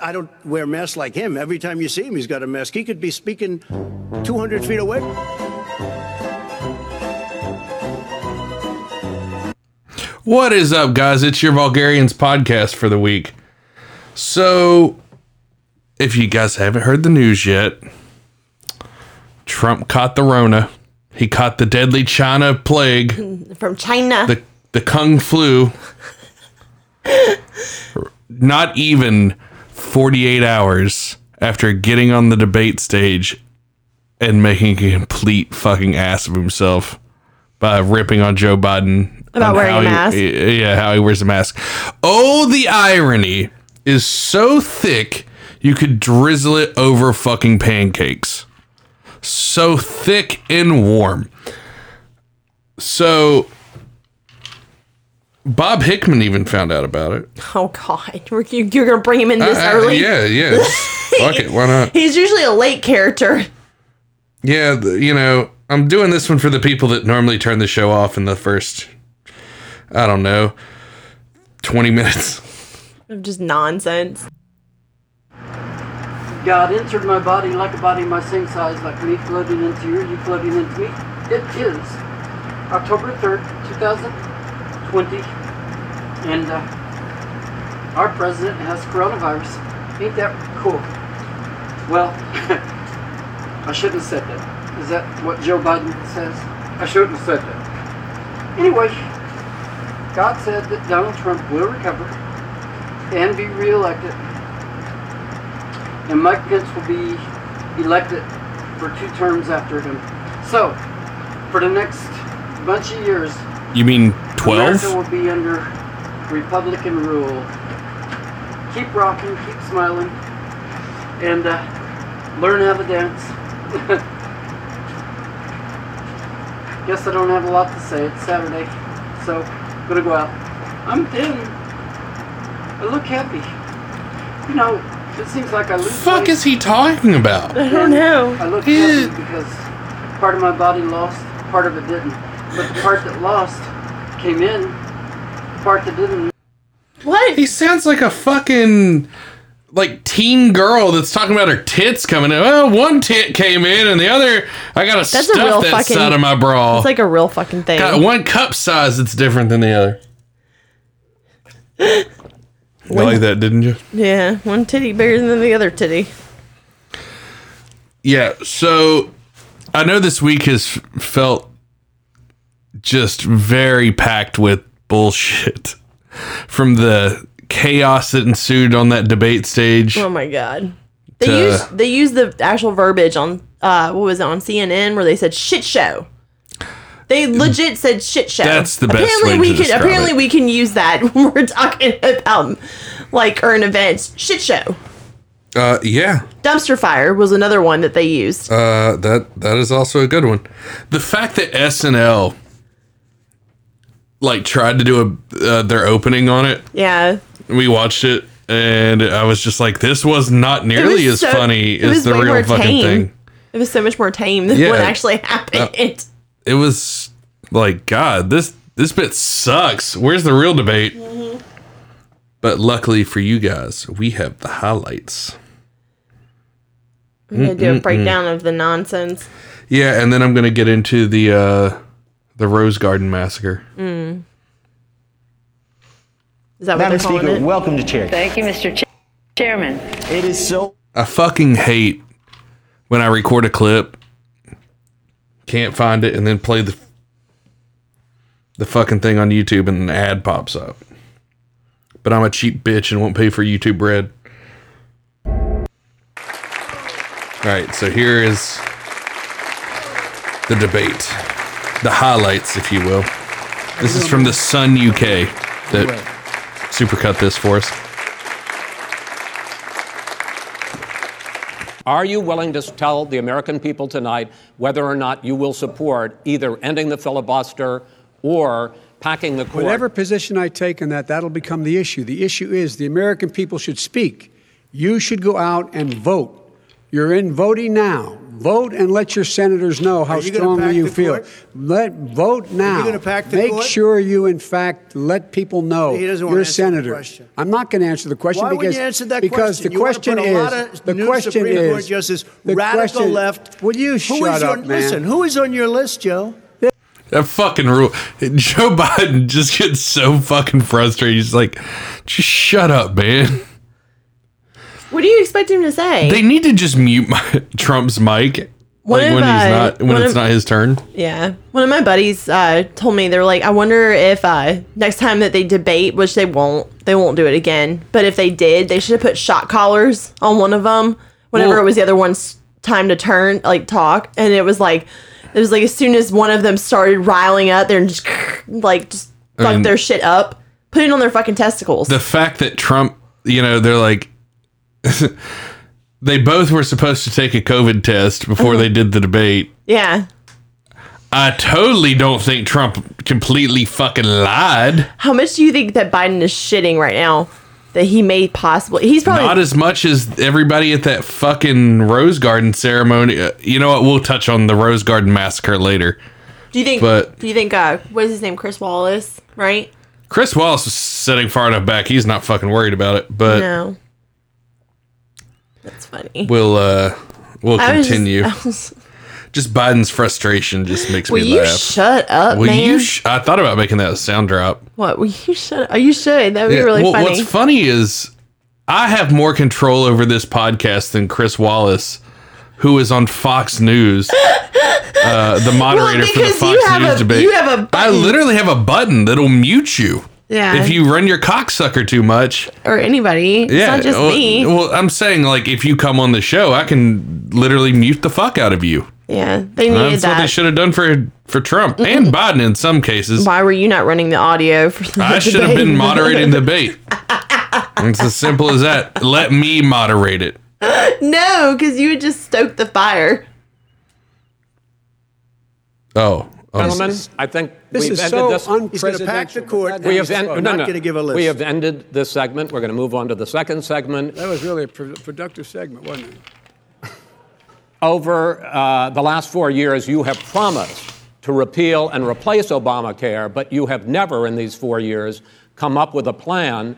I don't wear masks like him. Every time you see him, he's got a mask. He could be speaking 200 feet away. What is up, guys? It's your Vulgarians podcast for the week. So, if you guys haven't heard the news yet, Trump caught the Rona. He caught the deadly China plague, From China. the the Kung flu. Not even 48 hours after getting on the debate stage and making a complete fucking ass of himself by ripping on Joe Biden About wearing a he- mask. yeah, how he wears a mask. Oh, the irony is so thick you could drizzle it over fucking pancakes. So thick and warm. So Bob Hickman even found out about it. oh God, you- you're gonna bring him in this Uh, early? yeah, yeah. Fuck it, why not? He's usually a late character. Yeah, the, you know, I'm doing this one for the people that normally turn the show off in the first, I don't know, 20 minutes. Of just nonsense. God entered my body like a body my same size, like me floating into you, you floating into me. It is October 3rd, 2020, and uh, our president has coronavirus. Ain't that cool? Well, I shouldn't have said that. Is that what Joe Biden says? I shouldn't have said that. Anyway, God said that Donald Trump will recover and be reelected and Mike Pence will be elected for two terms after him. So, for the next bunch of years, You mean America 12? will be under Republican rule. Keep rocking, keep smiling, and uh, learn how to dance. Guess I don't have a lot to say. It's Saturday, so I'm gonna go out. I'm thin. I look happy. You know, it seems like I lose Fuck weight. is he talking about? I don't know. I look Yeah. happy because part of my body lost, part of it didn't. But the part that lost came in, the part that didn't. What? He sounds like a fucking like teen girl that's talking about her tits coming in. Well, one tit came in and the other I gotta That's a stuff real that fucking- side of my bra. It's like a real fucking thing. Got one cup size that's different than the other. You like that, didn't you? yeah, one titty bigger than the other titty. Yeah, so I know this week has felt just very packed with bullshit from the chaos that ensued on that debate stage. Oh my god. They To- use they use the actual verbiage on uh what was it on CNN where they said shit show. They legit said shit show. That's the best apparently way we to can apparently it. we can use that when we're talking about like current events. Shit show. Uh, yeah, Dumpster fire was another one that they used. uh, that that is also a good one. The fact that SNL like tried to do a uh, their opening on it, yeah. we watched it, and I was just like, this was not nearly as so- funny as was the real fucking tame. thing. It was so much more tame than Yeah. what actually happened. it was like God, this this bit sucks. Where's the real debate? But luckily for you guys, we have the highlights. I'm gonna do a breakdown of the nonsense. Yeah, and then I'm gonna get into the uh the Rose Garden massacre. Is that what Madam they're calling Speaker, it? welcome to chair. Thank you, Mr. Ch- Chairman. It is so I fucking hate when I record a clip, can't find it, and then play the the fucking thing on YouTube and an ad pops up. But I'm a cheap bitch and won't pay for YouTube Red. All right, so here is the debate, the highlights, if you will. This is from the Sun UK that supercut this for us. Are you willing to tell the American people tonight whether or not you will support either ending the filibuster or packing the court? Whatever position I take on that, that'll become the issue. The issue is the American people should speak. You should go out and vote. You're in voting now. Vote and let your senators know how Are you gonna strongly pack you the feel. court? Let vote now. gonna pack the Make court? sure you, in fact, let people know He doesn't wanna you're a answer the senator. question. I'm I'm not going to answer the question Why because wouldn't you answer that because question? the You wanna question put a is lot of the new question Supreme is Court justice, the radical question- left. Will you Who shut is up, on, man? Listen, who is on your list, Joe? That fucking rule. Joe Biden just gets so fucking frustrated. He's like, just shut up, man. What do you expect him to say? They need to just mute my, Trump's mic. One like when he's uh, not when it's of- not his turn. Yeah. One of my buddies uh, told me they were like, I wonder if uh, next time that they debate, which they won't, they won't do it again. But if they did, they should have put shot collars on one of them whenever Well- it was the other one's time to turn, like talk. And it was like, it was like as soon as one of them started riling up, they're just like just fuck their shit up, put it on their fucking testicles. The fact that Trump, you know, they're like, they both were supposed to take a COVID test before they did the debate. yeah. I totally don't think Trump completely fucking lied. How much do you think that Biden is shitting right now? That he may possibly, he's probably Not as much as everybody at that fucking Rose Garden ceremony. Uh, You know what? We'll touch on the Rose Garden massacre later. Do you think? But- do you think? Uh, what is his name? Chris Wallace, right? Chris Wallace was sitting far enough back. He's not fucking worried about it. But no. That's funny. we'll uh we'll I was just- continue. I Just, Biden's frustration just makes will me you laugh. shut up, Will man? you? Sh- I thought about making that a sound drop. what? Will you shut? Up? You should. That would be Yeah, really well, funny. What's funny is I have more control over this podcast than Chris Wallace, who is on Fox News, uh, the moderator for the because Fox you have News a- debate. you have a I button. literally have a button that'll mute you. Yeah. If you run your cocksucker too much. or anybody? It's Yeah. not just well, me. well, I'm saying like if you come on the show, I can literally mute the fuck out of you. yeah, they needed That's what they should have done for for Trump mm-hmm. and Biden in some cases. Why were you not running the audio for the I should have been moderating the debate. It's as simple as that. Let me moderate it. no, because you would just stoke the fire. Oh, Gentlemen, I think This we've is ended so this. He's going to pack the court. We is- have en- I'm no, not no. going to give a list. We have ended this segment. We're going to move on to the second segment. That was really a pro- productive segment, wasn't it? Over uh, the last four years, you have promised to repeal and replace Obamacare, but you have never in these four years come up with a plan,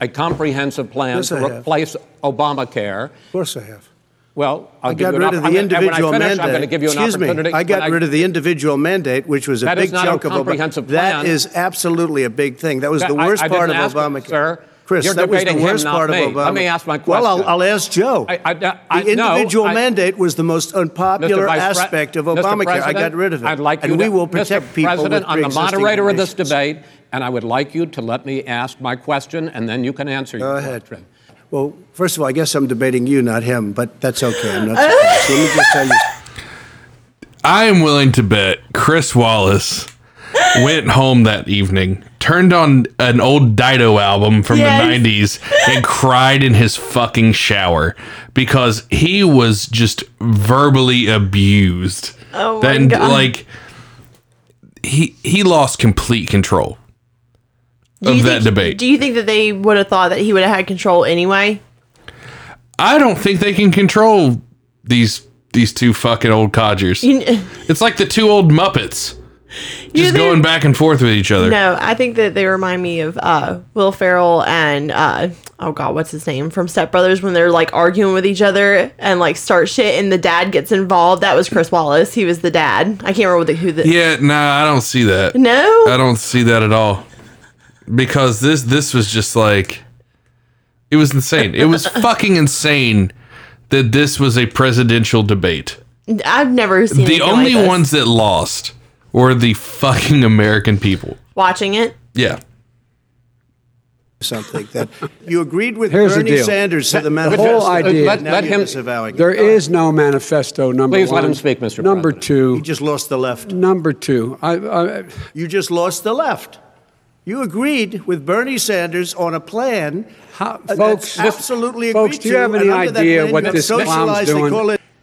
a comprehensive plan Yes, to I have. replace Obamacare. Of course I have. Well, I'll I give got you rid of the I'm gonna- individual finish, mandate. I'm give you Excuse me. I got rid of the individual mandate, which was a big not a chunk of comprehensive That is absolutely a big thing. That was That- the worst I part of Obamacare. sir. Chris, You're that was the him, worst not part me. of Obamacare. Let me ask my question. Well, I'll. I'll ask Joe. I- I- I- the no, individual I- mandate was the most unpopular aspect of Obamacare. I got rid of it. I'd like and you we to, will protect Mr. people President, I'm the moderator of this debate, and I would like you to let me ask my question, and then you can answer your ahead. question. Well, first of all, I guess I'm debating you, not him, but that's okay. I'm not surprised. Let me just tell you. I am willing to bet Chris Wallace went home that evening, turned on an old Dido album from Yes. the 90s, and cried in his fucking shower because he was just verbally abused. Oh my Then, God. like, he he lost complete control Do you of that think- debate. Do you think that they would have thought that he would have had control anyway? I don't think they can control these these two fucking old codgers. You, It's like the two old Muppets. Just going back and forth with each other. no, I think that they remind me of uh, Will Ferrell and uh, oh god, what's his name from Step Brothers when they're like arguing with each other and like start shit and the dad gets involved. That was Chris Wallace. He was the dad. I can't remember who the Yeah, nah, I don't see that. no. I don't see that at all. Because this this was just like it was insane. It was fucking insane that this was a presidential debate. I've never seen The only like this. ones that lost were the fucking American people. watching it. Yeah. something that you agreed with Here's the Bernie deal. Sanders to the The manifesto. whole idea. Let- let him- disavowing it. There is no manifesto. Number Please one. let him speak, Mr. Number President. two. You just lost the left. Number two. I, I, You just lost the left. You agreed with Bernie Sanders on a plan How- folks- absolutely folks, agreed do you to, have any idea what this clown's doing?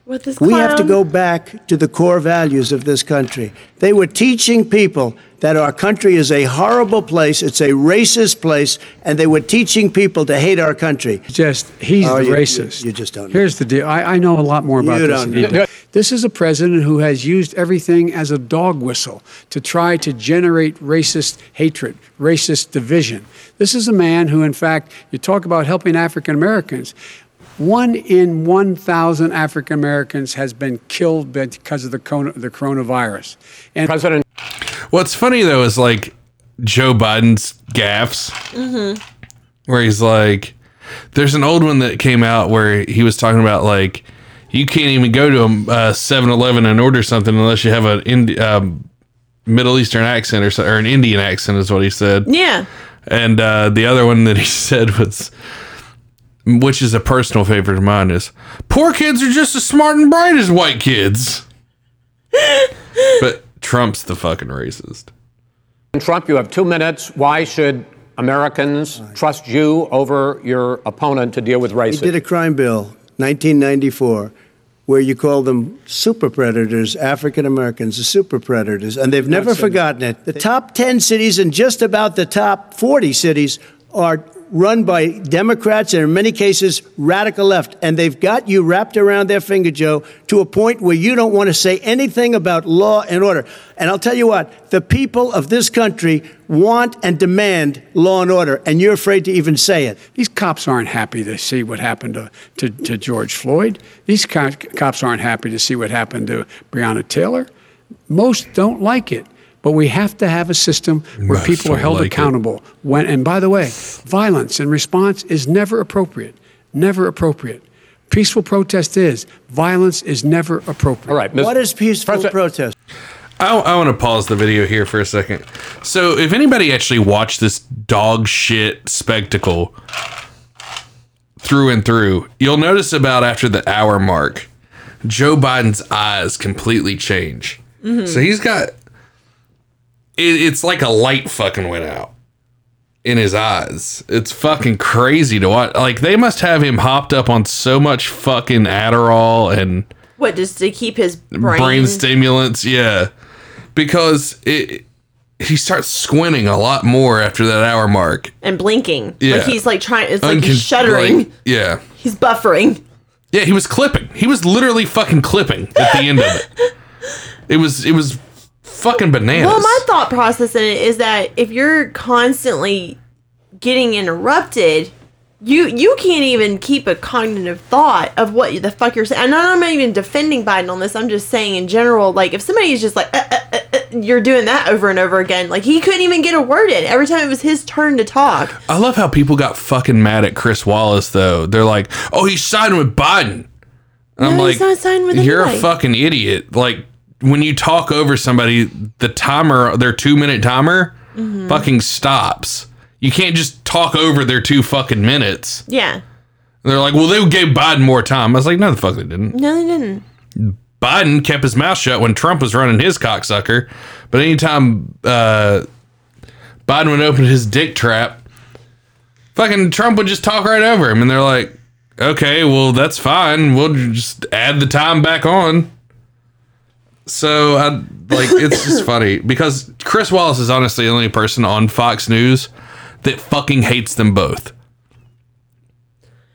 Call it With this We have to go back to the core values of this country. They were teaching people that our country is a horrible place, it's a racist place, and they were teaching people to hate our country. Just he's Oh, the you- you- racist. you just don't know. Here's the deal. I, I know a lot more about You this. don't than know. This is a president who has used everything as a dog whistle to try to generate racist hatred, racist division. This is a man who, in fact, you talk about helping African Americans. One in 1,000 African Americans has been killed because of the, the coronavirus. And President What's funny though is like Joe Biden's gaffes, where he's like, there's an old one that came out where he was talking about like, you can't even go to a 7 Eleven and order something unless you have an Indi- um, Middle Eastern accent or, so- or an Indian accent, is what he said. Yeah. And uh, the other one that he said was, which is a personal favorite of mine, is poor kids are just as smart and bright as white kids. but Trump's the fucking racist. Trump, you have two minutes. Why should Americans trust you over your opponent to deal with He racism? did a crime bill, 1994, where you called them super predators, African Americans, the super predators, and they've never forgotten it. The top 10 cities and just about the top 40 cities are run by Democrats and in many cases radical left. And they've got you wrapped around their finger, Joe, to a point where you don't want to say anything about law and order. And I'll tell you what, the people of this country want and demand law and order, and you're afraid to even say it. These cops aren't happy to see what happened to, to, to George Floyd. These co- cops aren't happy to see what happened to Breonna Taylor. Most don't like it. But we have to have a system where Most people are held like it. accountable. When, and by the way, violence in response is never appropriate. Never appropriate. Peaceful protest is. Violence is never appropriate. All right, Ms. What is peaceful President- protest? I, I want to pause the video here for a second. So, if anybody actually watched this dog shit spectacle through and through, you'll notice about after the hour mark, Joe Biden's eyes completely change. Mm-hmm. So he's got it, it's like a light fucking went out in his eyes. It's fucking crazy to watch. Like they must have him hopped up on so much fucking Adderall and What, just to keep his brain, brain, stimulants yeah because it he starts squinting a lot more after that hour mark and blinking. Yeah. Like he's like trying, it's like Uncon- he's shuddering. like, yeah he's buffering. yeah he was clipping he was literally fucking clipping at the end of it it was it was fucking bananas Well, my thought process in it is that if you're constantly getting interrupted, you you can't even keep a cognitive thought of what the fuck you're saying. And I'm not even defending Biden on this. I'm just saying in general, like if somebody is just like uh, uh, uh, uh, you're doing that over and over again, like he couldn't even get a word in every time it was his turn to talk. I love how people got fucking mad at Chris Wallace though. They're like, "Oh, he's siding with Biden." And I'm No, like, he's not siding with "You're a fucking idiot." Like when you talk over somebody, the timer, their two minute timer, Mm-hmm. fucking stops. You can't just talk over their two fucking minutes. Yeah. And they're like, "Well, they gave Biden more time." I was like, "No, the fuck they didn't." No, they didn't. Biden kept his mouth shut when Trump was running his cocksucker. But anytime uh, Biden would open his dick trap, fucking Trump would just talk right over him. And they're like, okay, well, that's fine. We'll just add the time back on. So, I, like, it's just funny because Chris Wallace is honestly the only person on Fox News that fucking hates them both.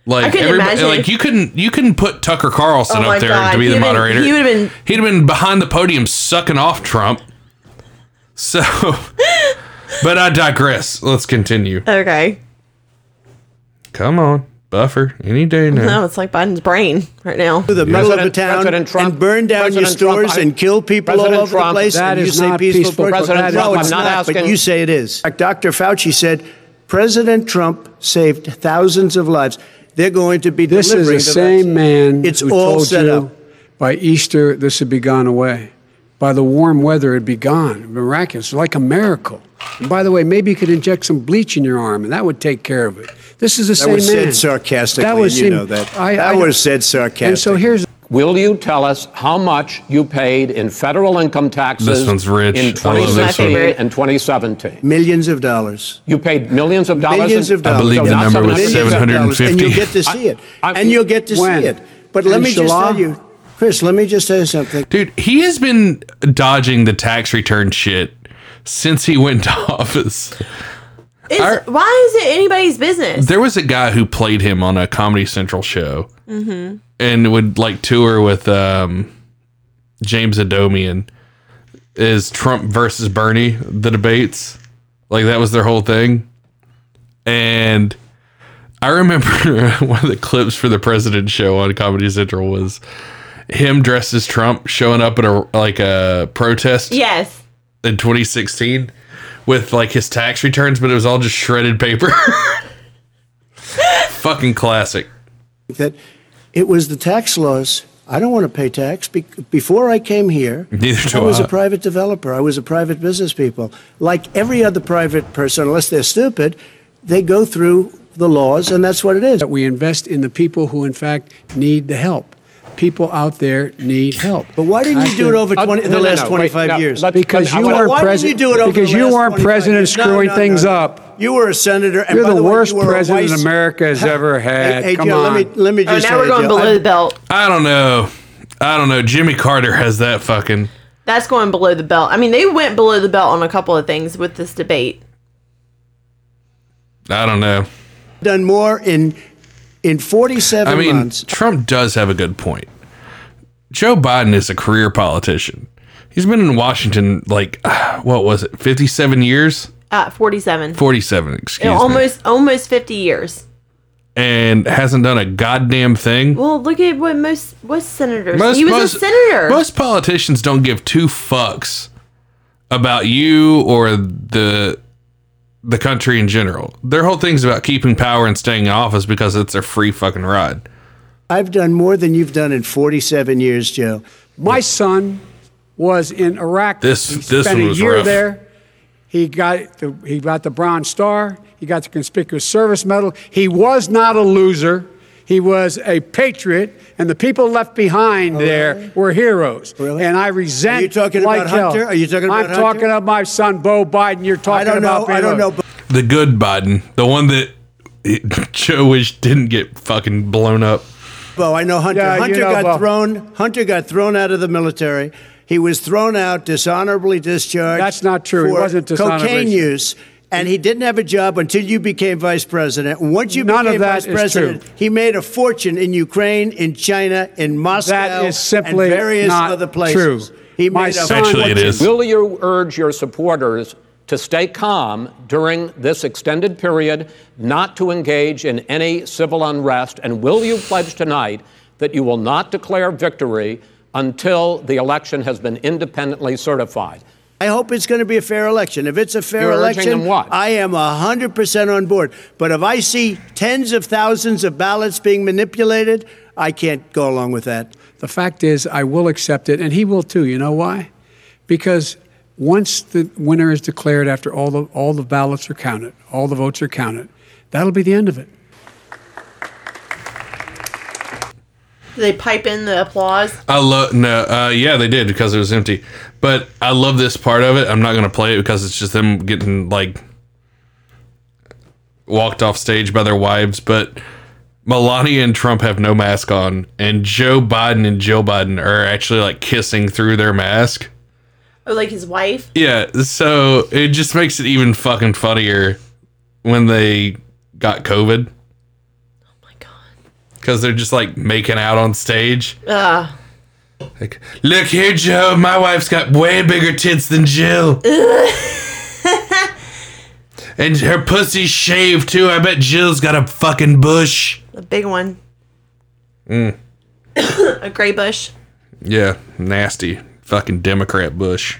Like everybody, imagine like you couldn't you couldn't put Tucker Carlson Oh up there God, to be he the would've been- moderator. he would've been- He'd have been behind the podium sucking off Trump. So, but I digress. Let's continue. Okay. Come on, buffer any day now. No, it's like Biden's brain right now. to the middle of the town Trump- and burn down your President Trump, stores I- and kill people President all over Trump, the place. that and you is say not peaceful peaceful protest. President no, Trump, it's I'm not not, but you say it is. Like Dr. Fauci said President Trump saved thousands of lives. They're going to be This is the the same man It's who all told set you up. by Easter this would be gone away. By the warm weather, it'd be gone. Miraculous, like a miracle. And by the way, maybe you could inject some bleach in your arm, and that would take care of it. This is the That same was man. said sarcastically, That was and you him- know that. I- that I- was said sarcastically. And so here's Will you tell us how much you paid in federal income taxes This one's rich. in I this 2016 one. and 2017? millions of dollars. You paid millions of dollars. Millions of dollars. I believe the number was Millions of dollars, 750. And you'll get to see it. I- and you'll get to When? see it. But let me just tell you, Chris, let me just tell you something. Dude, he has been dodging the tax return shit since he went to office. Is, Our- why is it anybody's business? There was a guy who played him on a Comedy Central show and would like tour with um, James Adomian. Is Trump versus Bernie the debates? Like that was their whole thing. And I remember one of the clips for the president show on Comedy Central was him dressed as Trump showing up at a like a protest yes. In 2016 with like his tax returns, but it was all just shredded paper. Fucking classic. that it was the tax laws. I don't want to pay tax. Be- before I came here, Neither do I was I. a private developer. I was a private business people. Like every other private person, unless they're stupid, they go through the laws, and that's what it is. that we invest in the people who, in fact, need the help. People out there need help. But why didn't you do it over Uh, 20, no, the no, last no, wait, 25 no, years? Because you weren't president. didn't you do it over because the you weren't president years? Screwing no, things no. up. You were a senator. And You're by the way, worst you president vice- America has ever had. Hey, Come Joe, on. let me let me Oh, just now we're going Joe, below the belt. I don't know. I don't know. Jimmy Carter has that fucking. That's going below the belt. I mean, they went below the belt on a couple of things with this debate. I don't know. done more in in 47 I mean, months. Trump does have a good point. Joe Biden is a career politician. He's been in Washington like what was it, fifty-seven years, Uh, 47. forty-seven, excuse me, almost almost 50 years. and hasn't done a goddamn thing. Well, look at what most most senators. Most- he was most- a senator. Most politicians don't give two fucks about you or the the country in general. Their whole thing's about keeping power and staying in office because it's a free fucking ride. I've done more than you've done in 47 years, Joe. My son was in Iraq. This- he this spent a year rough. there. He got the he got the Bronze Star. He got the Conspicuous Service Medal. He was not a loser. He was a patriot, and the people left behind oh, there were heroes. Oh, Really? And I resent. Are you talking like about hell. Hunter? Are you talking I'm Hunter? talking about my son, Bo Biden. You're I talking don't about. know. I don't know. The good Biden, the one that Joe wish didn't get fucking blown up. Bo, I know Hunter. Yeah, you Hunter know got Bo. thrown. Hunter got thrown out of the military. He was thrown out, dishonorably discharged. That's not true. He wasn't dishonorably cocaine use. And he didn't have a job until you became vice president. And once you None of became that vice is president, true. he made a fortune in Ukraine, in China, in Moscow, That is simply and various not other places. true. He My made a son- Actually, it fortune. is. Will you urge your supporters to stay calm during this extended period, not to engage in any civil unrest? And will you pledge tonight that you will not declare victory until the election has been independently certified? I hope it's going to be a fair election. If it's a fair You're election, what? I am 100% on board. But if I see tens of thousands of ballots being manipulated, I can't go along with that. The fact is, I will accept it, and he will too. You know why? Because once the winner is declared, after all the all the ballots are counted, all the votes are counted, that'll be the end of it. They pipe in the applause? I love no, uh, yeah, they did because it was empty. But I love this part of it. I'm not gonna play it because it's just them getting like walked off stage by their wives. But Melania and Trump have no mask on, and Joe Biden and Jill Biden are actually like kissing through their mask. Oh, like his wife? Yeah, so it just makes it even fucking funnier when they got COVID. Because they're just like making out on stage. Uh, Like, look here, Joe. My wife's got way bigger tits than Jill. and her pussy's shaved too. I bet Jill's got a fucking bush. a big one. Mm. a gray bush. Yeah, nasty fucking Democrat bush.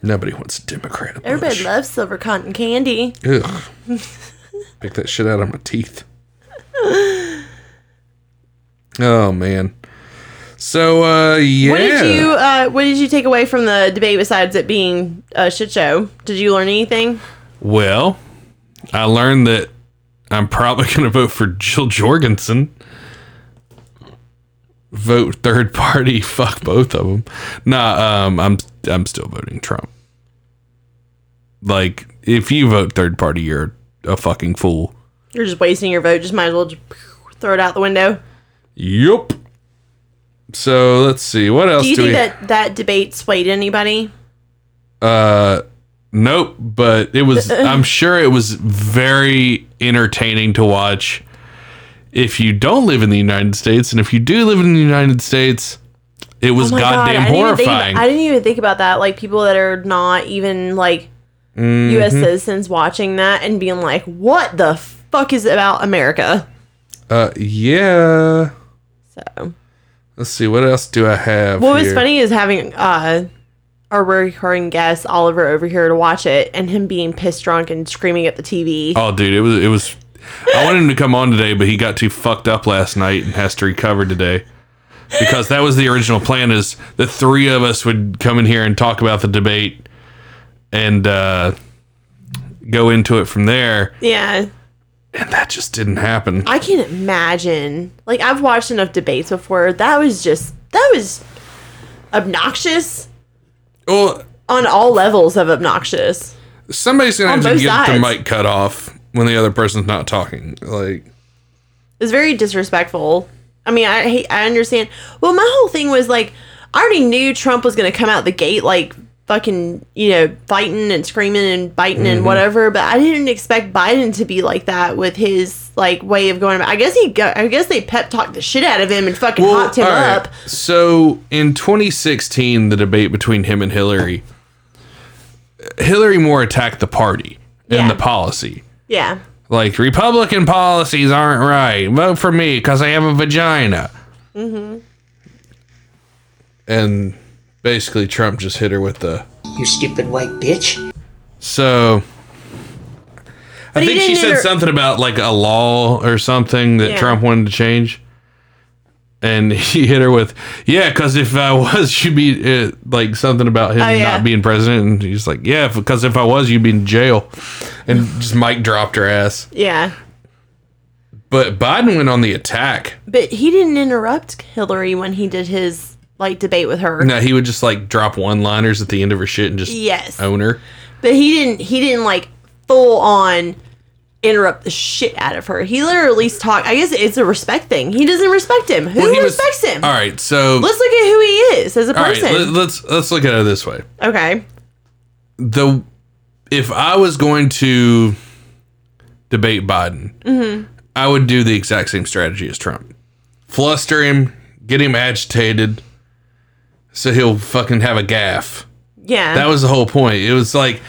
Nobody wants a Democrat bush. Everybody loves silver cotton candy. Ugh. Pick that shit out of my teeth. Oh man. So uh yeah. What did you uh, What did you take away from the debate besides it being a shit show? Did you learn anything? Well, I learned that I'm probably going to vote for Jill Jorgensen. Vote third party. Fuck both of them. Nah, um, I'm I'm still voting Trump. Like, if you vote third party, you're a fucking fool. You're just wasting your vote. Just might as well just throw it out the window. Yup. So let's see. What else Do you do, think we? that that debate swayed anybody? uh, nope. But it was. I'm sure it was very entertaining to watch. If you don't live in the United States, and if you do live in the United States, it was Oh my God, goddamn I horrifying. about- I didn't even think about that. Like people that are not even like Mm-hmm. U.S. citizens watching that and being like, "What the fuck is it about America?" uh, yeah. So Let's see. What else do I have? what was funny is having uh our recurring guest Oliver over here to watch it and him being pissed drunk and screaming at the TV. Oh, dude, it was it was. I wanted him to come on today, but he got too fucked up last night and has to recover today. Because that was the original plan: is the three of us would come in here and talk about the debate and uh, go into it from there, Yeah. And that just didn't happen. I can't imagine. Like I've watched enough debates before. That was just that was obnoxious Well, on all levels of obnoxious. somebody's gonna On have to get the mic cut off when the other person's not talking. Like, It's very disrespectful. I mean, I I understand. Well, my whole thing was like, I already knew Trump was going to come out the gate like fucking, you know, fighting and screaming and biting and whatever, but I didn't expect Biden to be like that with his like way of going about. I guess he go, I guess they pep talked the shit out of him and fucking hopped him right. up. So in 2016, the debate between him and Hillary, Hillary more attacked the party Yeah. and the policy. Yeah. Like Republican policies aren't right. Vote for me because I have a vagina. Mm-hmm. And basically, Trump just hit her with the. You stupid white bitch. So. I think she said inter- something about like a law or something that Yeah. Trump wanted to change. And he hit her with, yeah, because if I was, you'd be uh, like something about him Oh, yeah. not being president. And he's like, yeah, because if I was, you'd be in jail. And just mic dropped her ass. Yeah. But Biden went on the attack. But he didn't interrupt Hillary when he did his like debate with her. No, he would just like drop one liners at the end of her shit and just Yes. own her. But he didn't he didn't like full on interrupt the shit out of her. He literally talk I guess it's a respect thing. He doesn't respect him. Who Well, he was- respects him? All right, so Let's look at who he is as a all right, person. let, let's let's look at it this way. okay. The if I was going to debate Biden, Mm-hmm. I would do the exact same strategy as Trump. Fluster him, get him agitated, so he'll fucking have a gaffe. Yeah. That was the whole point. It was like,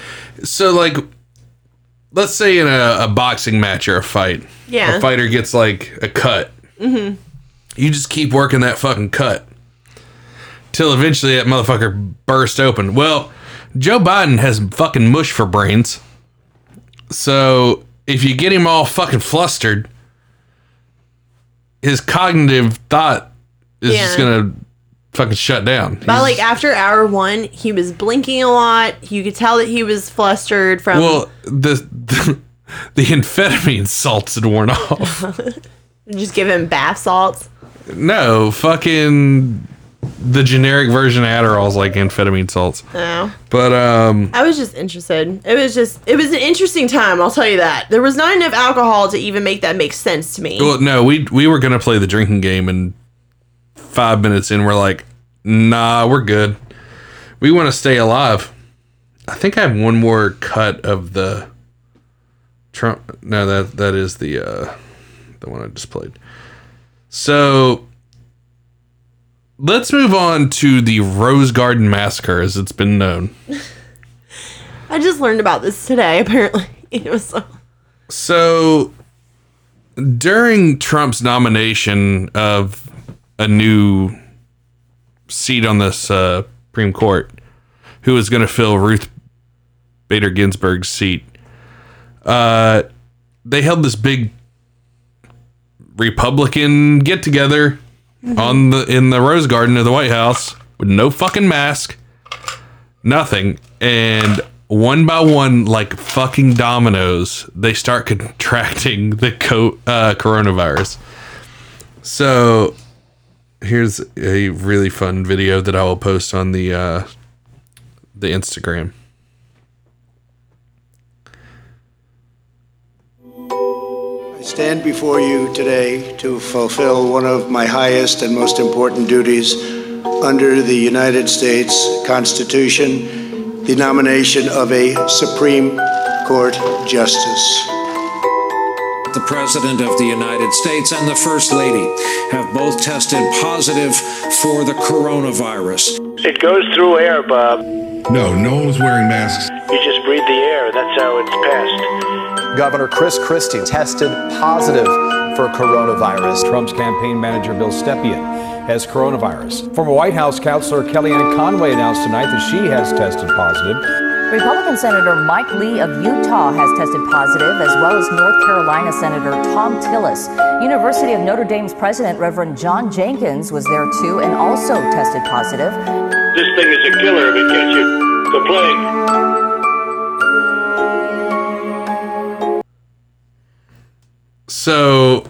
so like, let's say in a, a boxing match or a fight, Yeah. a fighter gets like a cut. Mm-hmm. You just keep working that fucking cut till eventually that motherfucker burst open. Well, Joe Biden has fucking mush for brains, so if you get him all fucking flustered, his cognitive thought is just gonna fucking shut down. but He's- like after hour one, he was blinking a lot. You could tell that he was flustered from Well, the, the the amphetamine salts had worn off. just give him bath salts. no, fucking the generic version of Adderall's like amphetamine salts. No. But um, I was just interested. It was just it was an interesting time, I'll tell you that. There was not enough alcohol to even make that make sense to me. well, no, we we were gonna play the drinking game, and five minutes in, we're like, nah, we're good. We want to stay alive. I think I have one more cut of the Trump. No, that that is the uh, the one I just played. So let's move on to the Rose Garden massacre, as it's been known. I just learned about this today, apparently. It was so So during Trump's nomination of a new seat on this uh, Supreme Court, who is going to fill Ruth Bader Ginsburg's seat, uh, they held this big Republican get together on the in the Rose Garden of the White House with no fucking mask, nothing, and one by one, like fucking dominoes, they start contracting the co- uh, coronavirus. So here's a really fun video that I will post on the uh, the Instagram. I stand before you today to fulfill one of my highest and most important duties under the United States Constitution, the nomination of a Supreme Court Justice. The President of the United States and the First Lady have both tested positive for the coronavirus. It goes through air, Bob. No, no one was wearing masks. You just breathe the air. That's how it's passed. Governor Chris Christie tested positive for coronavirus. Trump's campaign manager Bill Stepien has coronavirus. Former White House counselor Kellyanne Conway announced tonight that she has tested positive. Republican Senator Mike Lee of Utah has tested positive, as well as North Carolina Senator Thom Tillis. University of Notre Dame's president, Reverend John Jenkins, was there too and also tested positive. This thing is a killer if it gets you. The plague. So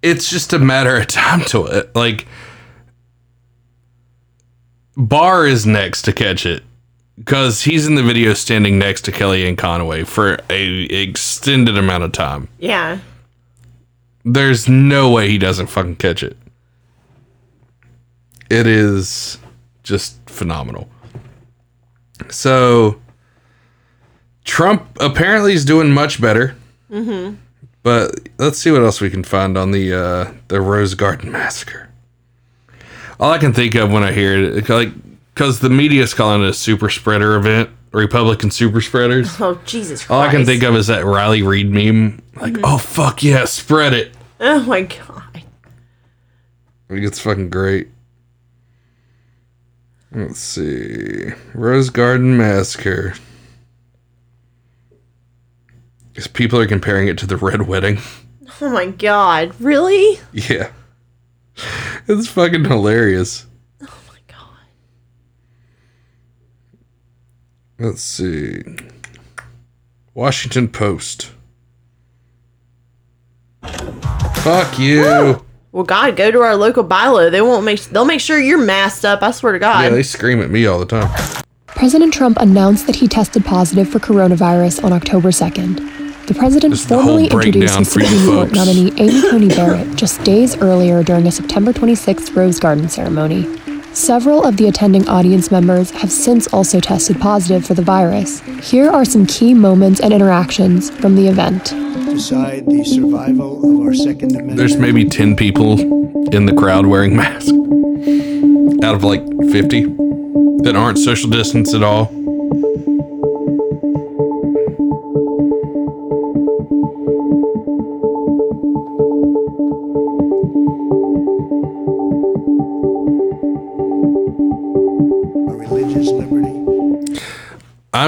it's just a matter of time to it. Like Barr is next to catch it because he's in the video standing next to Kellyanne Conway for a extended amount of time. Yeah. There's no way he doesn't fucking catch it. It is just phenomenal. So Trump apparently is doing much better. Mm-hmm. But let's see what else we can find on the uh, the Rose Garden massacre. All I can think of when I hear it, like, because the media is calling it a super spreader event, Republican super spreaders. Oh Jesus Christ! All I can think of is that Riley Reid meme, like, mm-hmm. "Oh fuck yeah, spread it." Oh my god! I think it's fucking great. Let's see, Rose Garden massacre. Because people are comparing it to the Red Wedding. Oh my god! Really? Yeah. It's fucking hilarious. Oh my god! Let's see. Washington Post. Fuck you. Well, God, go to our local Bi-Lo. They won't make. They'll make sure you're masked up. I swear to God. Yeah, they scream at me all the time. President Trump announced that he tested positive for coronavirus on October 2nd. The president This is the formally introduced his for you Supreme Court nominee Amy Coney Barrett just days earlier during a September 26th Rose Garden ceremony. Several of the attending audience members have since also tested positive for the virus. Here are some key moments and interactions from the event. Decide the survival of our Second Amendment. There's maybe 10 people in the crowd wearing masks out of like 50 that aren't social distance at all.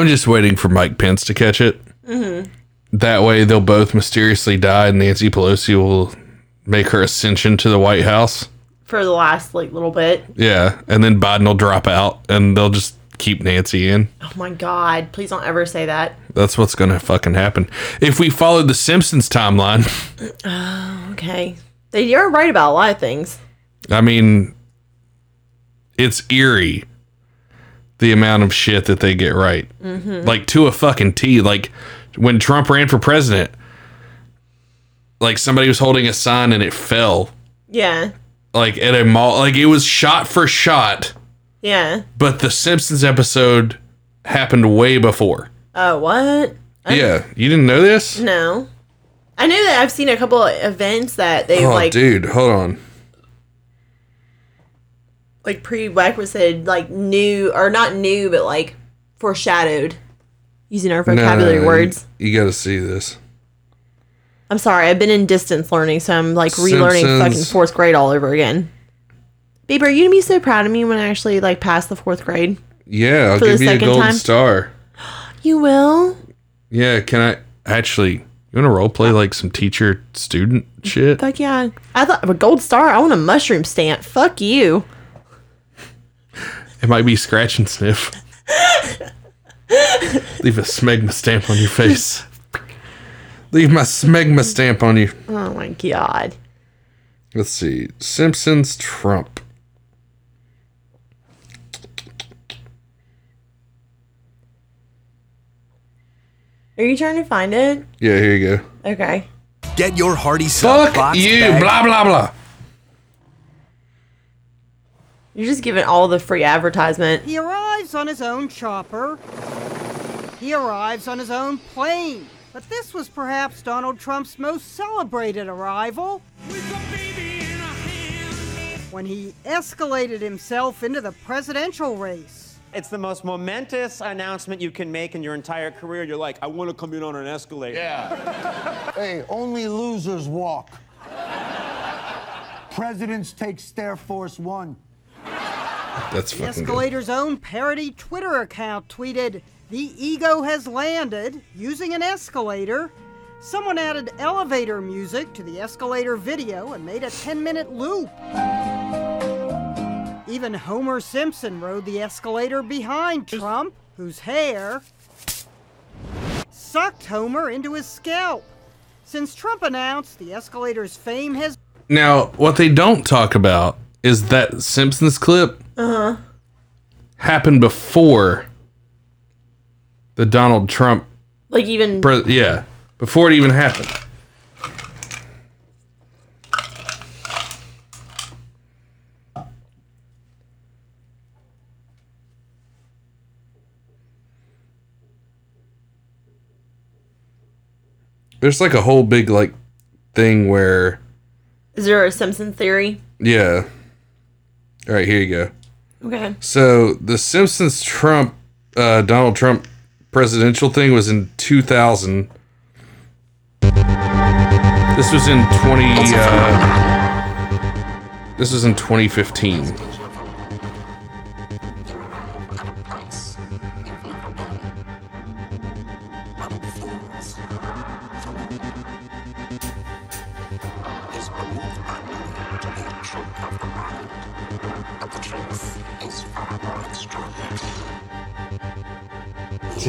I'm just waiting for Mike Pence to catch it. Mm-hmm. That way they'll both mysteriously die and Nancy Pelosi will make her ascension to the White House. For the last like little bit. Yeah, and then Biden will drop out and they'll just keep Nancy in. Oh my God! Please don't ever say that. That's what's gonna fucking happen. If we follow the Simpsons timeline, Oh, okay. They are right about a lot of things. I mean, it's eerie the amount of shit that they get right. Mhm. Like to a fucking T. Like when Trump ran for president, like somebody was holding a sign and it fell. Yeah. Like at a mall. Like it was shot for shot, Yeah. but the Simpsons episode happened way before. Oh, what? I- yeah, you didn't know this? No. I know that I've seen a couple of events that they've oh, like dude, hold on. Like prerequisite like new or not new but like foreshadowed using our vocabulary no, words. You, you got to see this. I'm sorry, I've been in distance learning, so I'm like relearning fucking fourth grade all over again. Babe, are you gonna be so proud of me when I actually like pass the fourth grade? Yeah, I'll give you a gold time? star. You will? Yeah, can I actually? You want to role play uh, like some teacher student shit? Fuck yeah. I thought a gold star, I want a mushroom stamp. Fuck you. It might be scratch and sniff. Leave a smegma stamp on your face. Leave my smegma stamp on you. Oh my god. Let's see. Simpsons Trump. Are you trying to find it? Yeah, here you go. Okay. Get your hearty sub Fuck you, bag- blah blah blah. You're just giving all the free advertisement. He arrives on his own chopper. He arrives on his own plane. But this was perhaps Donald Trump's most celebrated arrival. When he escalated himself into the presidential race. It's the most momentous announcement you can make in your entire career. You're like, I want to come in on an escalator. Yeah. hey, only losers walk. Presidents take Stair Force One. That's fucking good. escalator's own parody Twitter account tweeted, The ego has landed using an escalator. Someone added elevator music to the escalator video and made a 10 minute loop. Even Homer Simpson rode the escalator behind Trump, whose hair sucked Homer into his scalp. Since Trump announced the escalator's fame has Now, what they don't talk about is that Simpsons clip Uh huh. happened before the Donald Trump. Like even Pre- yeah, before it even happened. There's like a whole big like thing where is there a Simpson theory? yeah. All right, here you go. Okay. So the Simpsons Trump, uh, Donald Trump presidential thing was in 2000. This was in 20. Uh, this was in 2015.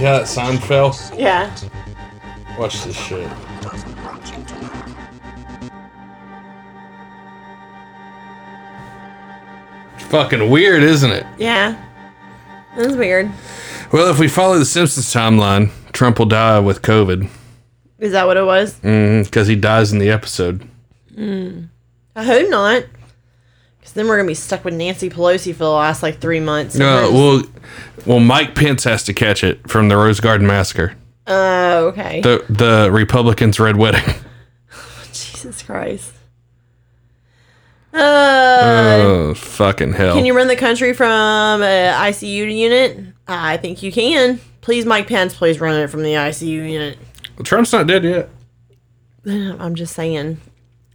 How that sign fell? Yeah. Watch this shit. Fucking weird, isn't it? Yeah. That's weird. Well, if we follow the Simpsons timeline, Trump will die with COVID Is that what it was? because he dies in the episode. Mm. I hope not. Because then we're gonna be stuck with Nancy Pelosi for the last like three months. No, well, well, Mike Pence has to catch it from the Rose Garden massacre. Oh, okay. The the Republicans' red wedding. Jesus Christ. Uh, oh fucking hell! can you run the country from a ICU unit? I think you can. Please, Mike Pence, please run it from the ICU unit. Well, Trump's not dead yet. I'm just saying.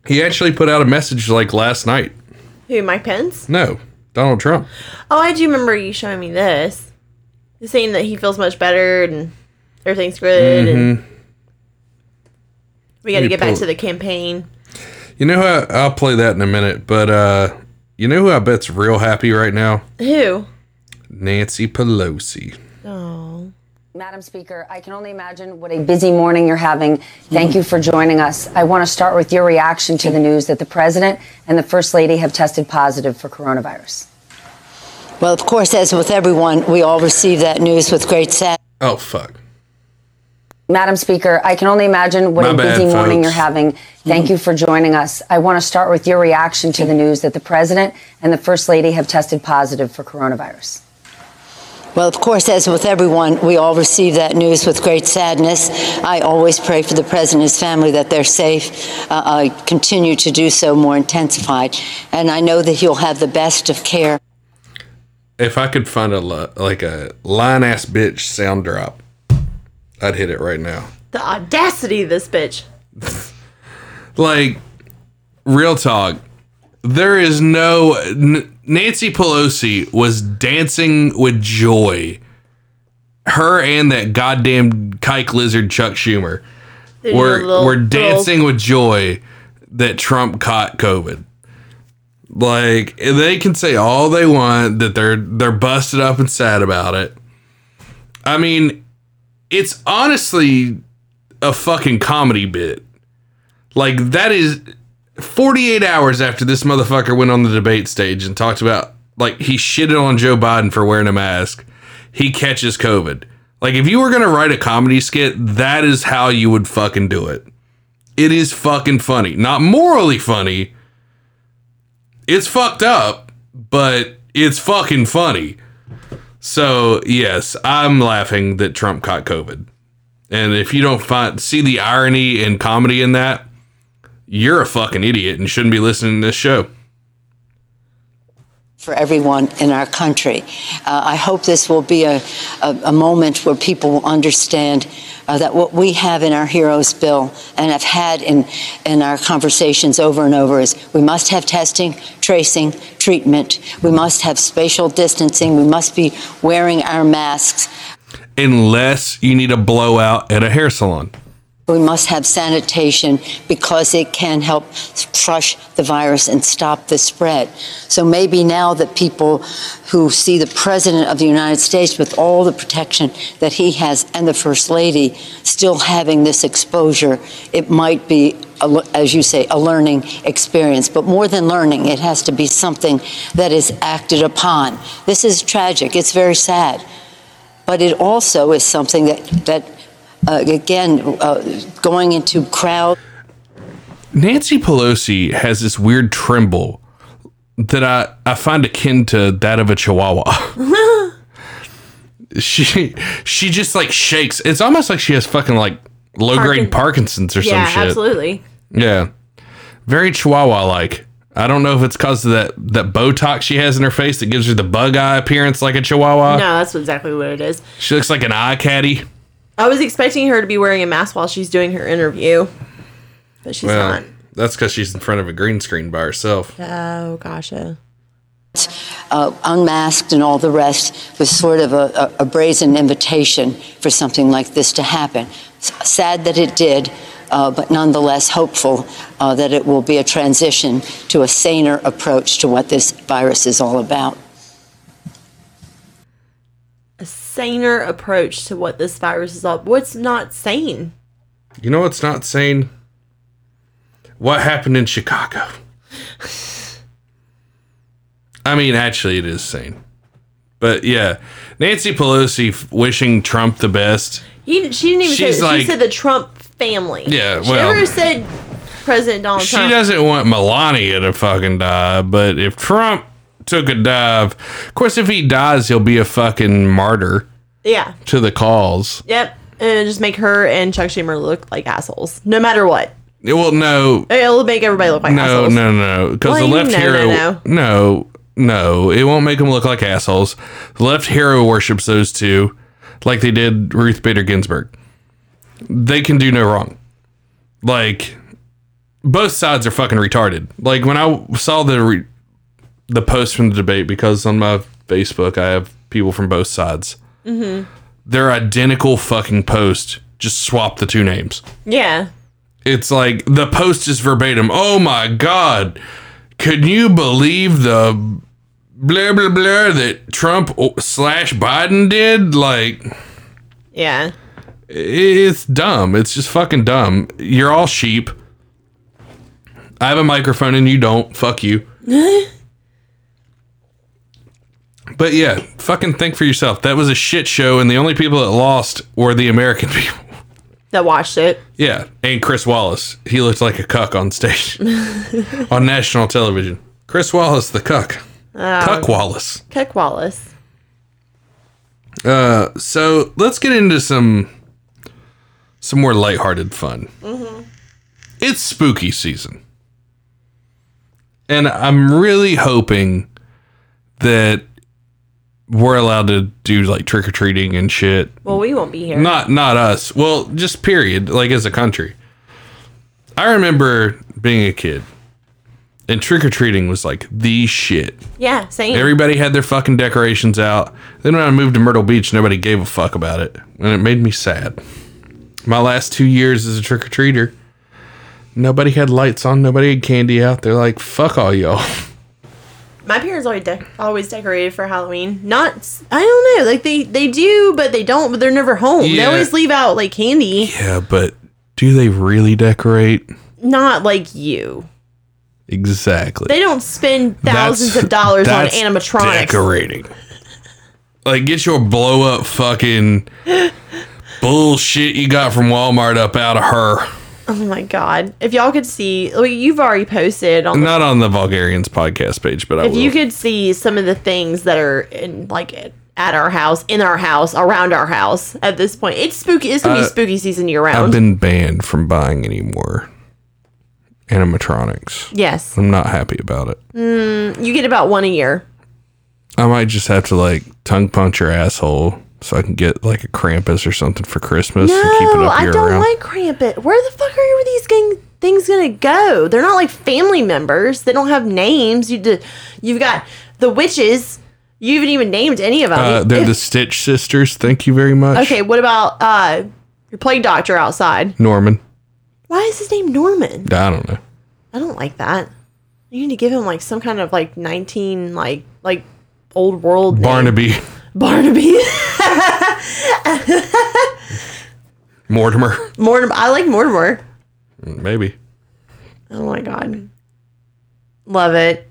He actually put out a message like last night. Who, Mike Pence? No, Donald Trump. Oh, I do remember you showing me this. Saying that he feels much better and everything's good, and Mhm. we got to get back to the campaign. You know how I'll play that in a minute, but uh, you know who I bet's real happy right now? Who? Nancy Pelosi. Oh. Madam Speaker, I can only imagine what a busy morning you're having. Thank you for joining us. I want to start with your reaction to the news that the President and the First Lady have tested positive for coronavirus. Well, of course, as with everyone, we all receive that news with great sadness. Oh fuck. Madam Speaker, I can only imagine what My a bad, busy morning folks. you're having. Thank you for joining us. I want to start with your reaction to the news that the President and the First Lady have tested positive for coronavirus. Well, of course, as with everyone, we all receive that news with great sadness. I always pray for the president and his family that they're safe. Uh, I continue to do so more intensified, and I know that he'll have the best of care. If I could find a like a line ass bitch sound drop, I'd hit it right now. The audacity of this bitch. Like, real talk. There is no. Nancy Pelosi was dancing with joy. Her and that goddamn kike lizard Chuck Schumer were little- were dancing with joy that Trump caught COVID. Like they can say all they want that they're they're busted up and sad about it. I mean, it's honestly a fucking comedy bit. Like that is 48 hours after this motherfucker went on the debate stage and talked about like he shitted on Joe Biden for wearing a mask. He catches COVID. Like if you were gonna write a comedy skit, that is how you would fucking do it. It is fucking funny. Not morally funny. It's fucked up, but it's fucking funny. So yes, I'm laughing that Trump caught COVID. And if you don't find see the irony and comedy in that, you're a fucking idiot and shouldn't be listening to this show. for everyone in our country. Uh, I hope this will be a, a, a moment where people will understand uh, that what we have in our Heroes Bill and have had in, in our conversations over and over is we must have testing, tracing, treatment. We must have spatial distancing. We must be wearing our masks. Unless you need a blowout at a hair salon. We must have sanitation because it can help crush the virus and stop the spread. So maybe now that people who see the President of the United States with all the protection that he has and the First Lady still having this exposure, it might be, a as you say, a learning experience. But more than learning, it has to be something that is acted upon. This is tragic. It's very sad. But it also is something that, that uh, again, uh, going into crowd. Nancy Pelosi has this weird tremble that I, I find akin to that of a chihuahua. she she just like shakes. It's almost like she has fucking like low grade Parkinson's or yeah, some shit. absolutely. Yeah. Very chihuahua like. I don't know if it's because of that, that Botox she has in her face that gives her the bug eye appearance like a chihuahua. no, that's exactly what it is. She looks like an eye caddy. I was expecting her to be wearing a mask while she's doing her interview, but she's well, not. that's because she's in front of a green screen by herself. Oh, gotcha. uh, unmasked and all the rest was sort of a, a, a brazen invitation for something like this to happen. S- Sad that it did, uh, but nonetheless hopeful uh, that it will be a transition to a saner approach to what this virus is all about. A saner approach to what this virus is all. What's not sane? You know what's not sane? What happened in Chicago? I mean, actually, it is sane. But yeah, Nancy Pelosi f- wishing Trump the best. He, she didn't even say. She's that. like- she said the Trump family. Yeah, She well- never said President Donald Trump. She Trump. doesn't want Melania to fucking die, but if Trump took a dive, of course, if he dies, he'll be a fucking martyr Yeah. to the cause. Yep. And just make her and Chuck Schumer look like assholes, no matter what. It will no, It'll make everybody look like no, assholes. no, no, no. because Well, the left no, no, hero, no. no, no, it won't make them look like assholes. The left hero worships those two, like they did Ruth Bader Ginsburg. They can do no wrong. Like both sides are fucking retarded. Like when I saw the re- the post from the debate, because on my Facebook I have people from both sides. Mm-hmm. They're identical fucking post. Just swap the two names. Yeah. It's like the post is verbatim. Oh my god. Can you believe the blah blah blah that Trump slash Biden did? Like Yeah. it's dumb. It's just fucking dumb. You're all sheep. I have a microphone and you don't. Fuck you. But yeah, fucking think for yourself. That was a shit show, and the only people that lost were the American people. that watched it. Yeah, and Chris Wallace. He looked like a cuck on stage on national television. Chris Wallace, the cuck. Um, cuck Wallace. Cuck Wallace. Uh, so let's get into some some more lighthearted fun. Mm-hmm. It's spooky season. And I'm really hoping that we're allowed to do like trick or treating and shit. Well, we won't be here. Not not us. Well, just period, like as a country. I remember being a kid and trick or treating was like the shit. Yeah, same. Everybody had their fucking decorations out. Then when I moved to Myrtle Beach, nobody gave a fuck about it. And it made me sad. My last two years as a trick or treater, nobody had lights on, nobody had candy out. They're like, fuck all y'all. My parents always de- always decorated for Halloween. Not, I don't know, like they they do, but they don't. But they're never home. They Yeah. always leave out like candy. Yeah, but do they really decorate? Not like you. Exactly. They don't spend thousands That's- of dollars on that's animatronics. Decorating. Like, get your blow up fucking bullshit you got from Walmart up out of her. Oh my god! If y'all could see, well, you've already posted on. Not on the Vulgarians podcast page, but I if will. you could see some of the things that are in like at our house, in our house, around our house at this point, it's spooky. It's gonna be Uh, spooky season year round. I've been banned from buying any more animatronics. yes, I'm not happy about it. mm, you get about one a year. I might just have to like tongue punch your asshole so I can get like a Krampus or something for Christmas and keep it No, up I don't round. like Krampus. Where the fuck are these gang- things gonna go? They're not like family members. They don't have names. You did. You've got the witches. You haven't even named any of them. uh, they're If- the Stitch sisters. Thank you very much. okay, what about uh your plague doctor outside? Norman. Why is his name Norman? I don't know. I don't like that. You need to give him like some kind of like nineteen like like old world name. Barnaby. Mortimer. Mortimer. I like Mortimer. Maybe. Oh my god. Love it.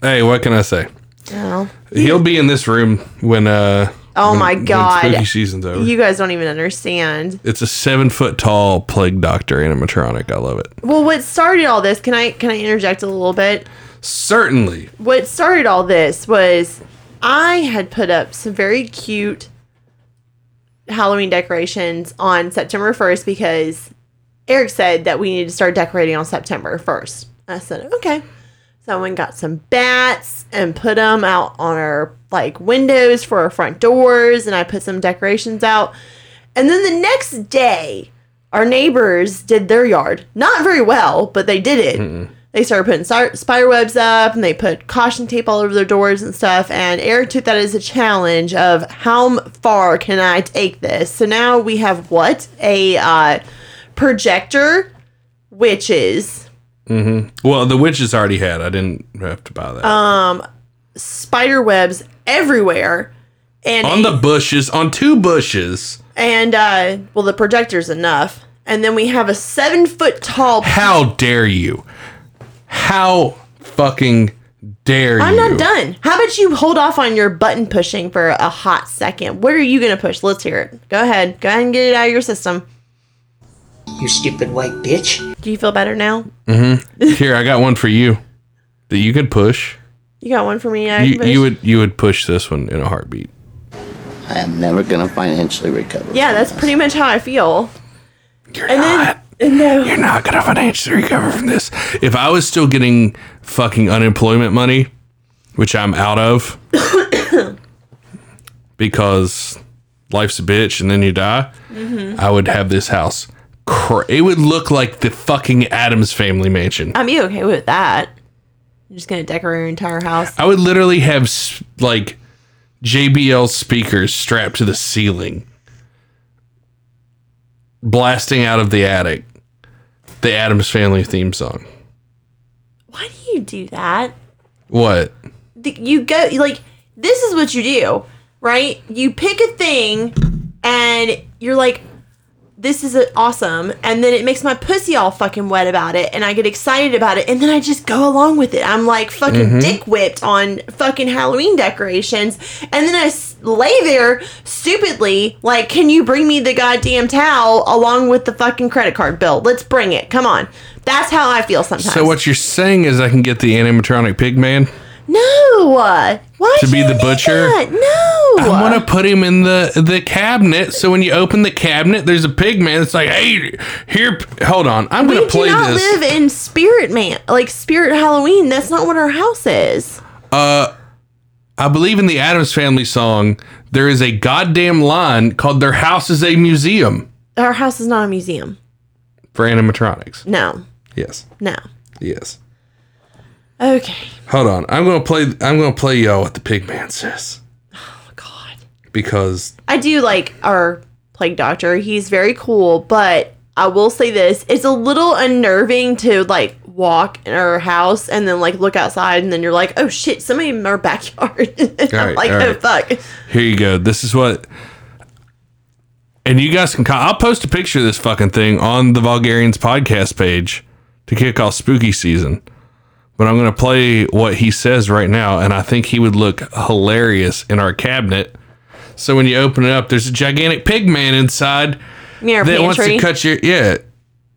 Hey, what can I say? Oh. He'll be in this room when uh Oh when- my god. spooky season's over. You guys don't even understand. it's a seven foot tall plague doctor animatronic. I love it. Well, what started all this? Can I can I interject a little bit? Certainly. What started all this was I had put up some very cute Halloween decorations on September 1st because Eric said that we needed to start decorating on September 1st. I said, okay. So I went got some bats and put them out on our like windows for our front doors, and I put some decorations out. And then the next day, our neighbors did their yard. Not very well, but they did it. They started putting star- spider webs up and they put caution tape all over their doors and stuff. And Eric took that as a challenge of how far can I take this? So now we have what? A uh, projector, witches, hmm Well, the witches already had. I didn't have to buy that. um, spider webs everywhere. And on the bushes, on two bushes. and uh, well, the projector's enough. And then we have a seven foot tall. How dare you? How fucking dare you I'm you? not done. How about you hold off on your button pushing for a hot second? What are you gonna push? Let's hear it. Go ahead. Go ahead and get it out of your system. You stupid white bitch. Do you feel better now? Mm-hmm. Here, I got one for you that you could push. You got one for me. I You, you would you would push this one in a heartbeat. I am never going to financially recover. Yeah, that's pretty much how I feel. You're and not. No, you're not gonna financially recover from this. If I was still getting fucking unemployment money, which I'm out of, because life's a bitch and then you die, Mhm. I would have this house. Cra- it would look like the fucking Addams family mansion. I'm okay with that. I'm just gonna decorate your entire house. I would literally have like JBL speakers strapped to the ceiling, blasting out of the attic the Addams Family theme song. Why do you do that? What? You go like this is what you do, right? You pick a thing, and you're like, "This is awesome," and then it makes my pussy all fucking wet about it, and I get excited about it, and then I just go along with it. I'm like fucking Mhm. dick whipped on fucking Halloween decorations, and then i lay there stupidly like, "Can you bring me the goddamn towel along with the fucking credit card bill? Let's bring it. Come on." That's how I feel sometimes. So what you're saying is I can get the animatronic pig man No. Why? to be the butcher? that? No. I want to put him in the the cabinet. So when you open the cabinet, there's a pig man. It's like, hey, here. Hold on, I'm we gonna play this. We do not this. live in Spirit Man, like Spirit Halloween. That's not what our house is. Uh, I believe in the Addams Family song. There is a goddamn line called "Their house is a museum" Our house is not a museum. for animatronics. No, Yes, no. yes. Okay. Hold on, I'm gonna play. I'm gonna play y'all what the pig man says. Oh God. Because I do like our plague doctor. He's very cool, but I will say this: it's a little unnerving to like walk in our house and then like look outside and then you're like, oh shit, somebody in our backyard. I'm right, like, oh right. fuck. Here you go. This is what. And you guys can. co- I'll post a picture of this fucking thing on the Vulgarians podcast page to kick off spooky season. But I'm going to play what he says right now, and I think he would look hilarious in our cabinet. So when you open it up, there's a gigantic pig man inside Near that wants to cut your yeah.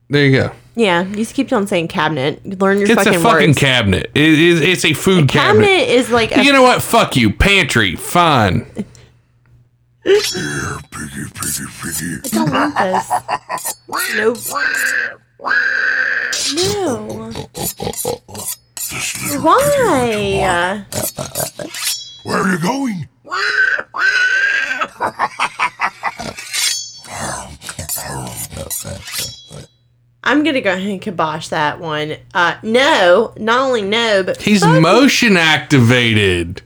There you go. Yeah, you just keep on saying cabinet. Learn your It's fucking, a fucking words. cabinet. It is. It's a food cabinet cabinet. is like a you know what? Fuck you. Pantry. Fine. I don't want this. No. No. Why? Where are you going? I'm gonna go ahead and kibosh that one. Uh, no, not only no, but He's fuck- motion activated.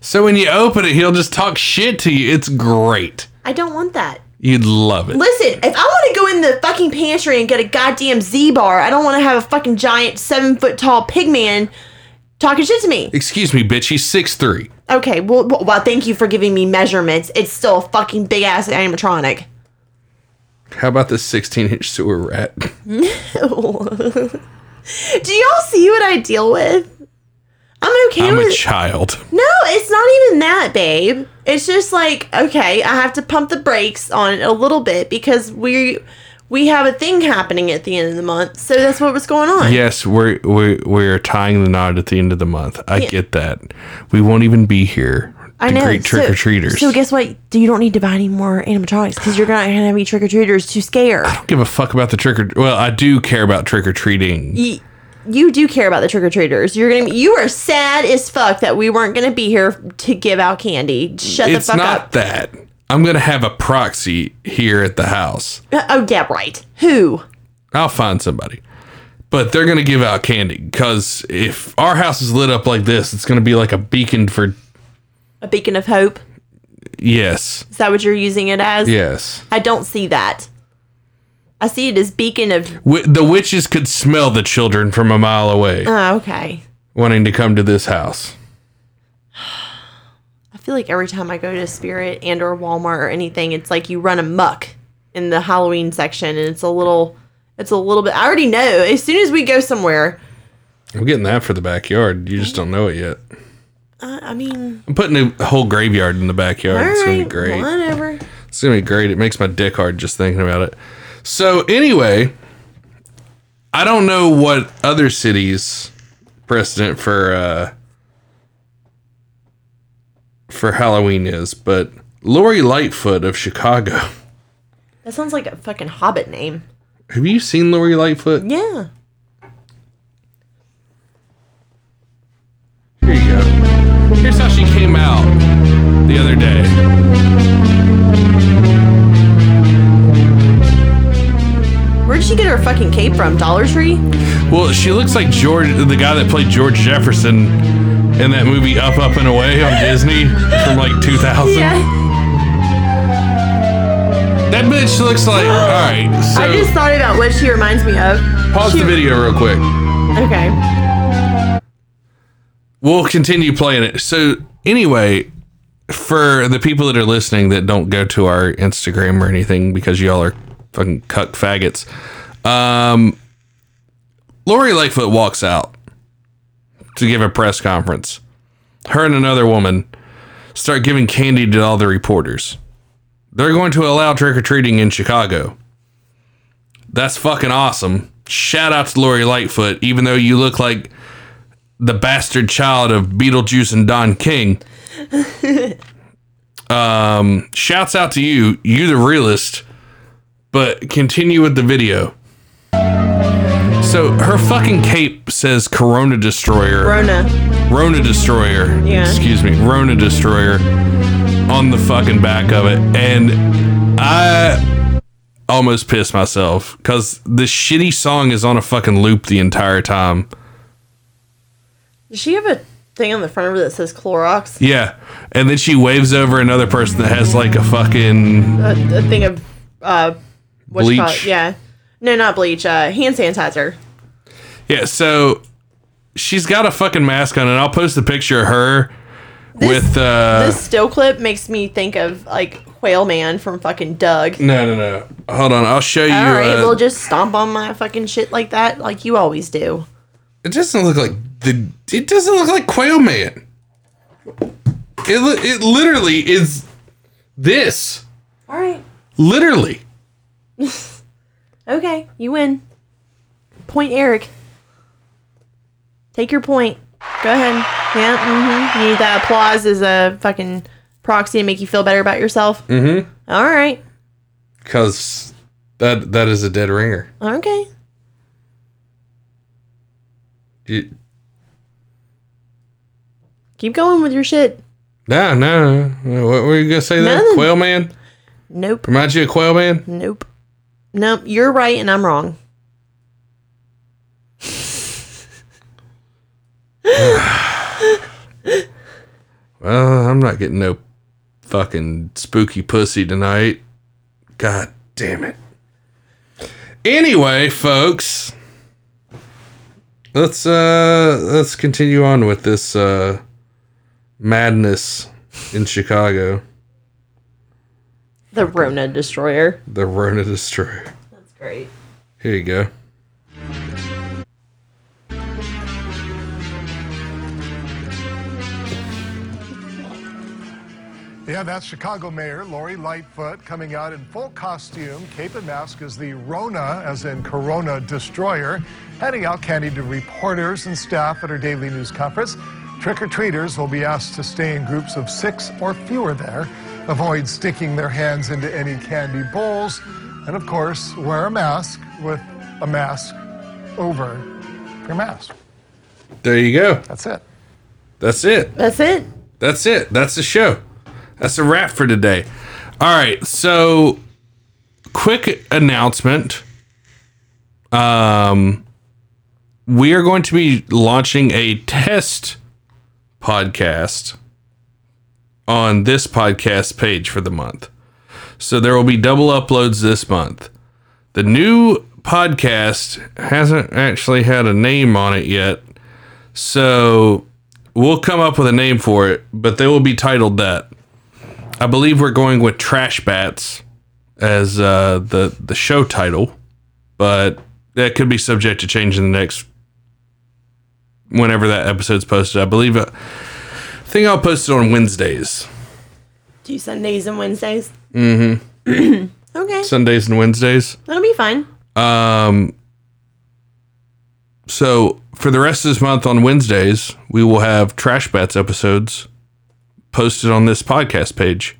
So when you open it, he'll just talk shit to you. It's great. I don't want that. You'd love it. Listen, if I want to go in the fucking pantry and get a goddamn Z bar, I don't want to have a fucking giant seven foot tall pig man talking shit to me. Excuse me, bitch. He's six three. Okay, well, well, thank you for giving me measurements. It's still a fucking big ass animatronic. How about this 16 inch sewer rat? Do y'all see what I deal with? I'm okay I'm with a child. No, it's not even that, babe. It's just like, okay, I have to pump the brakes on it a little bit because we we have a thing happening at the end of the month. So that's what was going on. Yes, we're we're we're tying the knot at the end of the month. I Yeah. get that. We won't even be here. I to know. greet trick or treaters. So, so guess what? You don't need to buy any more animatronics because you're not gonna have any trick or treaters to scare. I don't give a fuck about the trick or well, I do care about trick or treating. You do care about the trick or treaters. You're gonna be, you are sad as fuck that we weren't gonna be here to give out candy. Shut it's the fuck up. It's not that. I'm gonna have a proxy here at the house. Uh, Oh yeah, right. Who? I'll find somebody. But they're gonna give out candy because if our house is lit up like this, it's gonna be like a beacon for A beacon of hope. yes, Is that what you're using it as? yes. I don't see that. I see it as beacon of. Wi- the witches could smell the children from a mile away, Oh, okay. wanting to come to this house. I feel like every time I go to Spirit and or Walmart or anything, it's like you run amok in the Halloween section, and it's a little, it's a little bit. I already know. As soon as we go somewhere, I'm getting that for the backyard. You just don't know it yet. uh, I mean, I'm putting a whole graveyard in the backyard. it's gonna be great. whatever. It's gonna be great. It makes my dick hard just thinking about it. So anyway, I don't know what other cities precedent for uh for Halloween is, but Lori Lightfoot of Chicago. That sounds like a fucking Hobbit name. Have you seen Lori Lightfoot? Yeah. Here you go. Here's how she came out the other day. Where did she get her fucking cape from? Dollar Tree? Well, she looks like George, the guy that played George Jefferson in that movie Up, Up and Away on Disney from like 2000. Yeah. That bitch looks like. All right, so I just thought about what she reminds me of. pause the video real quick. Okay. We'll continue playing it. So anyway, for the people that are listening that don't go to our Instagram or anything because y'all are fucking cuck faggots, um, Lori Lightfoot walks out to give a press conference. Her and another woman start giving candy to all the reporters. They're going to allow trick or treating in Chicago. That's fucking awesome. Shout out to Lori Lightfoot, even though you look like the bastard child of Beetlejuice and Don King. Um, shouts out to you. You the realist. But continue with the video. So her fucking cape says Corona Destroyer. Rona. Rona Destroyer. Yeah. Excuse me. Rona Destroyer on the fucking back of it. And I almost pissed myself because the shitty song is on a fucking loop the entire time. Does she have a thing on the front of her that says Clorox? Yeah. And then she waves over another person that has like a fucking A, a thing of uh, what you call it? Bleach. Yeah. No, not bleach. Uh, hand sanitizer. Yeah, so she's got a fucking mask on and I'll post a picture of her with uh this still clip makes me think of like Quail Man from fucking Doug. No, no, no. Hold on. I'll show you. All right, uh, we'll just stomp on my fucking shit like that, like you always do. it doesn't look like the. It doesn't look like Quail Man. It it literally is this. All right. Literally. Okay, you win. Point Eric. Take your point. Go ahead. Yeah. Mm-hmm. You need that applause as a fucking proxy to make you feel better about yourself. Mm-hmm. All right. Because that that is a dead ringer. Okay. You, Keep going with your shit. no, no, no. What were you gonna say there? Nothing. Quail Man. Nope. Reminds you of Quail Man? Nope. Nope. You're right and I'm wrong. Well, I'm not getting no fucking spooky pussy tonight. God damn it. Anyway, folks, let's uh let's continue on with this uh madness in Chicago. The Rona Destroyer. The Rona Destroyer. That's great. Here you go. Yeah, that's Chicago Mayor Lori Lightfoot coming out in full costume, cape and mask as the Rona, as in Corona Destroyer, heading out candy to reporters and staff at her daily news conference. Trick or treaters will be asked to stay in groups of six or fewer there, avoid sticking their hands into any candy bowls, and of course, wear a mask with a mask over your mask. There you go. That's it. That's it. That's it. That's it. That's the show. That's a wrap for today. All right. So, quick announcement. Um, we are going to be launching a test podcast on this podcast page for the month. So there will be double uploads this month. The new podcast hasn't actually had a name on it yet. So we'll come up with a name for it, but they will be titled that. I believe we're going with Trash Bats as uh, the the show title, but that could be subject to change in the next whenever that episode's posted. I believe uh, think I'll post it on Wednesdays. Do Sundays and Wednesdays. Mm-hmm. Okay. Sundays and Wednesdays. That'll be fine. Um, so for the rest of this month on Wednesdays, we will have Trash Bats episodes posted on this podcast page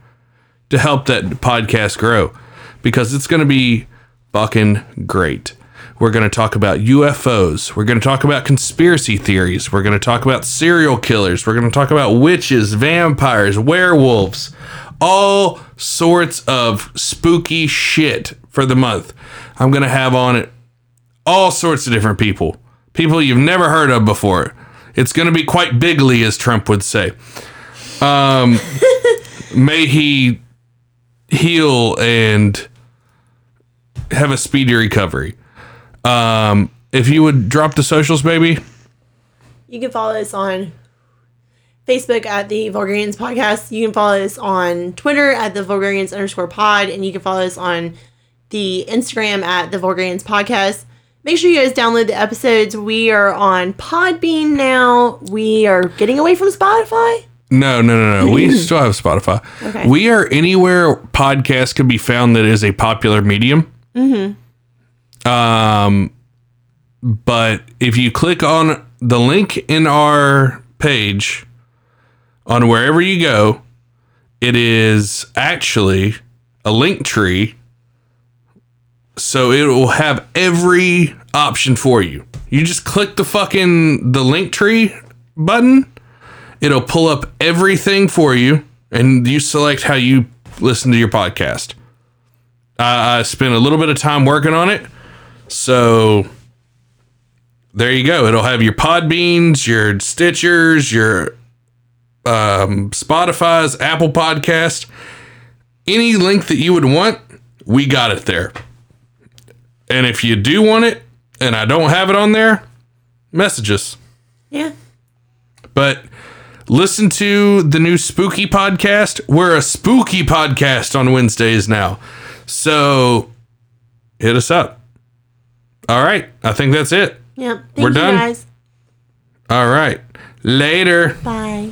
to help that podcast grow because it's going to be fucking great. We're going to talk about UFOs. We're going to talk about conspiracy theories. We're going to talk about serial killers. We're going to talk about witches, vampires, werewolves, all sorts of spooky shit for the month. I'm going to have on it all sorts of different people, people you've never heard of before. It's going to be quite bigly, as Trump would say. Um, may he heal and have a speedy recovery. Um, if you would drop the socials, baby. You can follow us on Facebook at the Vulgarians Podcast. You can follow us on Twitter at the Vulgarians underscore pod, and you can follow us on the Instagram at the Vulgarians Podcast. Make sure you guys download the episodes. We are on Podbean now. We are getting away from Spotify. No, no, no, no. We still have Spotify. Okay. We are anywhere podcast can be found that is a popular medium. Mm-hmm. Um, but if you click on the link in our page on wherever you go, it is actually a link tree. So it will have every option for you. You just click the fucking the link tree button. It'll pull up everything for you, and you select how you listen to your podcast. I I spent a little bit of time working on it. So there you go. It'll have your Podbeans, your Stitchers, your um, Spotify's, Apple Podcast. Any link that you would want, we got it there. And if you do want it and I don't have it on there, message us. Yeah. But Listen to the new spooky podcast. We're a spooky podcast on Wednesdays now. So hit us up. All right. I think that's it. Yep. Thank We're you done? guys. All right. Later. Bye.